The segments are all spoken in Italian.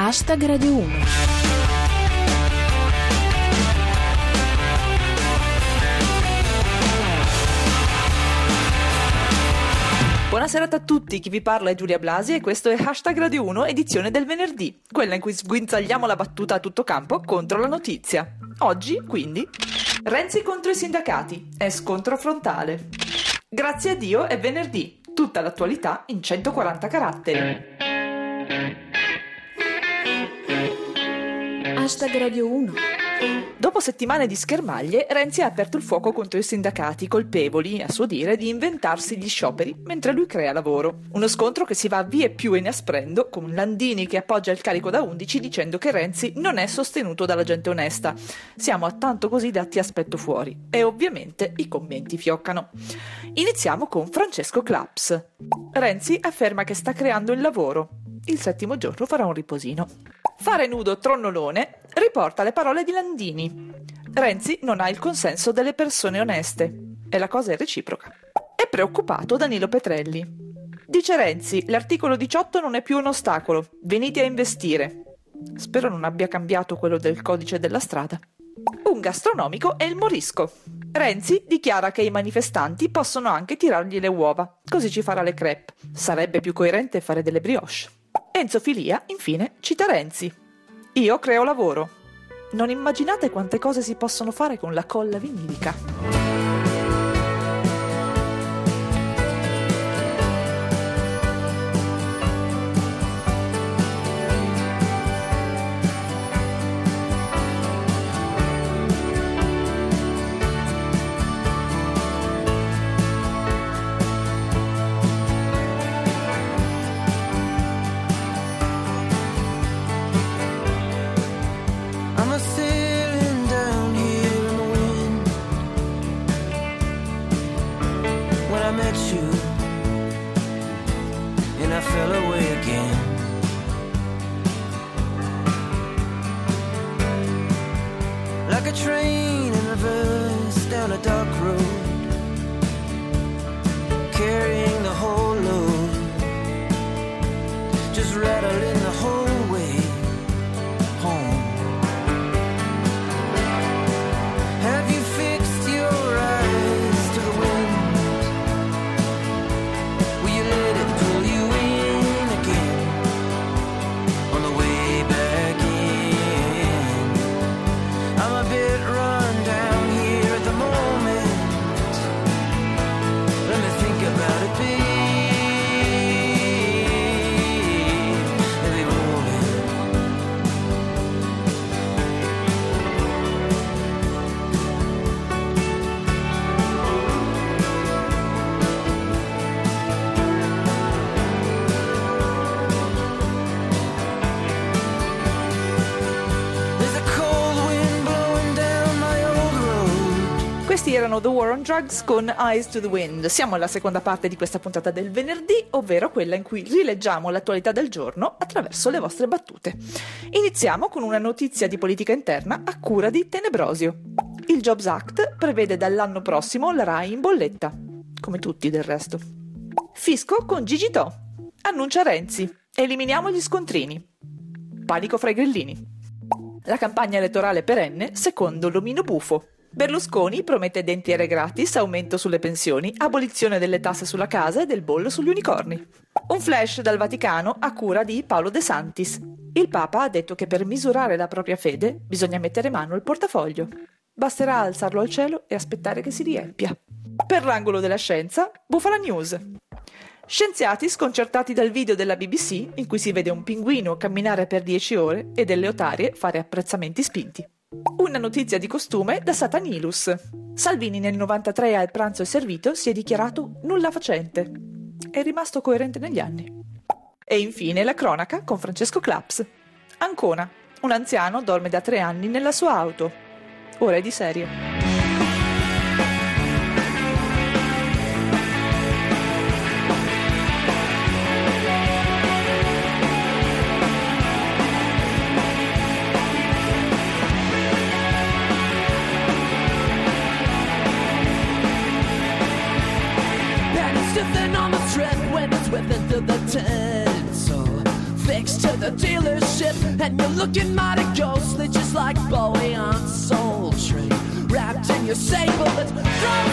Hashtag Radio 1. Buonasera a tutti, chi vi parla è Giulia Blasi e questo è Hashtag Radio 1 edizione del venerdì, quella in cui sguinzagliamo la battuta a tutto campo contro la notizia. Oggi, quindi, Renzi contro i sindacati, è scontro frontale. Grazie a Dio è venerdì, tutta l'attualità in 140 caratteri. Hashtag Radio 1. Dopo settimane di schermaglie, Renzi ha aperto il fuoco contro i sindacati, colpevoli, a suo dire, di inventarsi gli scioperi mentre lui crea lavoro. Uno scontro che si va via e più inasprendo, con Landini che appoggia il carico da 11 dicendo che Renzi non è sostenuto dalla gente onesta. Siamo a tanto così datti aspetto fuori. E ovviamente i commenti fioccano. Iniziamo con Francesco Claps. Renzi afferma che sta creando il lavoro. Il settimo giorno farà un riposino. Fare nudo Tronnolone riporta le parole di Landini. Renzi non ha il consenso delle persone oneste. E la cosa è reciproca. È preoccupato Danilo Petrelli. Dice Renzi, l'articolo 18 non è più un ostacolo. Venite a investire. Spero non abbia cambiato quello del codice della strada. Un gastronomico è il morisco. Renzi dichiara che i manifestanti possono anche tirargli le uova, così ci farà le crepe. Sarebbe più coerente fare delle brioche. Enzo Filia, infine, cita Renzi. Io creo lavoro. Non immaginate quante cose si possono fare con la colla vinilica. I met you, and I fell away again. Like a train in reverse down a dark road, carrying Questi erano The War on Drugs con Eyes to the Wind. Siamo alla seconda parte di questa puntata del venerdì, ovvero quella in cui rileggiamo l'attualità del giorno attraverso le vostre battute. Iniziamo con una notizia di politica interna a cura di Tenebrosio. Il Jobs Act prevede dall'anno prossimo la RAI in bolletta, come tutti del resto. Fisco con Gigi To. Annuncia Renzi. Eliminiamo gli scontrini. Panico fra i grillini. La campagna elettorale perenne secondo l'omino bufo. Berlusconi promette dentiere gratis, aumento sulle pensioni, abolizione delle tasse sulla casa e del bollo sugli unicorni. Un flash dal Vaticano a cura di Paolo De Santis. Il Papa ha detto che per misurare la propria fede bisogna mettere mano al portafoglio. Basterà alzarlo al cielo e aspettare che si riempia. Per l'angolo della scienza, Bufala News. Scienziati sconcertati dal video della BBC in cui si vede un pinguino camminare per 10 ore e delle otarie fare apprezzamenti spinti. Una notizia di costume da Satanilus. Salvini nel 93 al pranzo e servito si è dichiarato nulla facente. È rimasto coerente negli anni. E infine la cronaca con Francesco Claps. Ancona. Un anziano dorme da tre anni nella sua auto. Ora è di serie. Whipping through the tent. So fixed to the dealership And you're looking mighty ghostly, just like Bowie on Soul Train. Wrapped in your sablets, throws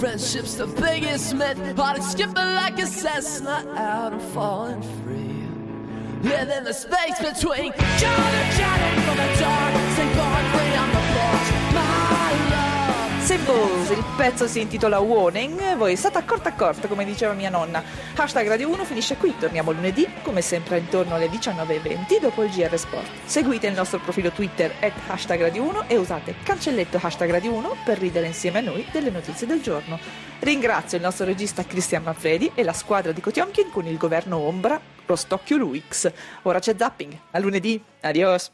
Friendship's the biggest myth, heart is skipping like a Cessna out and falling free. Living the space between John chatting from the dark, St. Barkley Symbols, il pezzo si intitola Warning, voi state accorto accorto come diceva mia nonna. Hashtag Radio 1 finisce qui, torniamo lunedì come sempre intorno alle 19.20 dopo il GR Sport. Seguite il nostro profilo Twitter at hashtag Radio 1 e usate cancelletto hashtag Radio 1 per ridere insieme a noi delle notizie del giorno. Ringrazio il nostro regista Cristian Manfredi e la squadra di Kotionkin con il governo Ombra Rostocchio Luix. Ora c'è zapping, a lunedì, adios!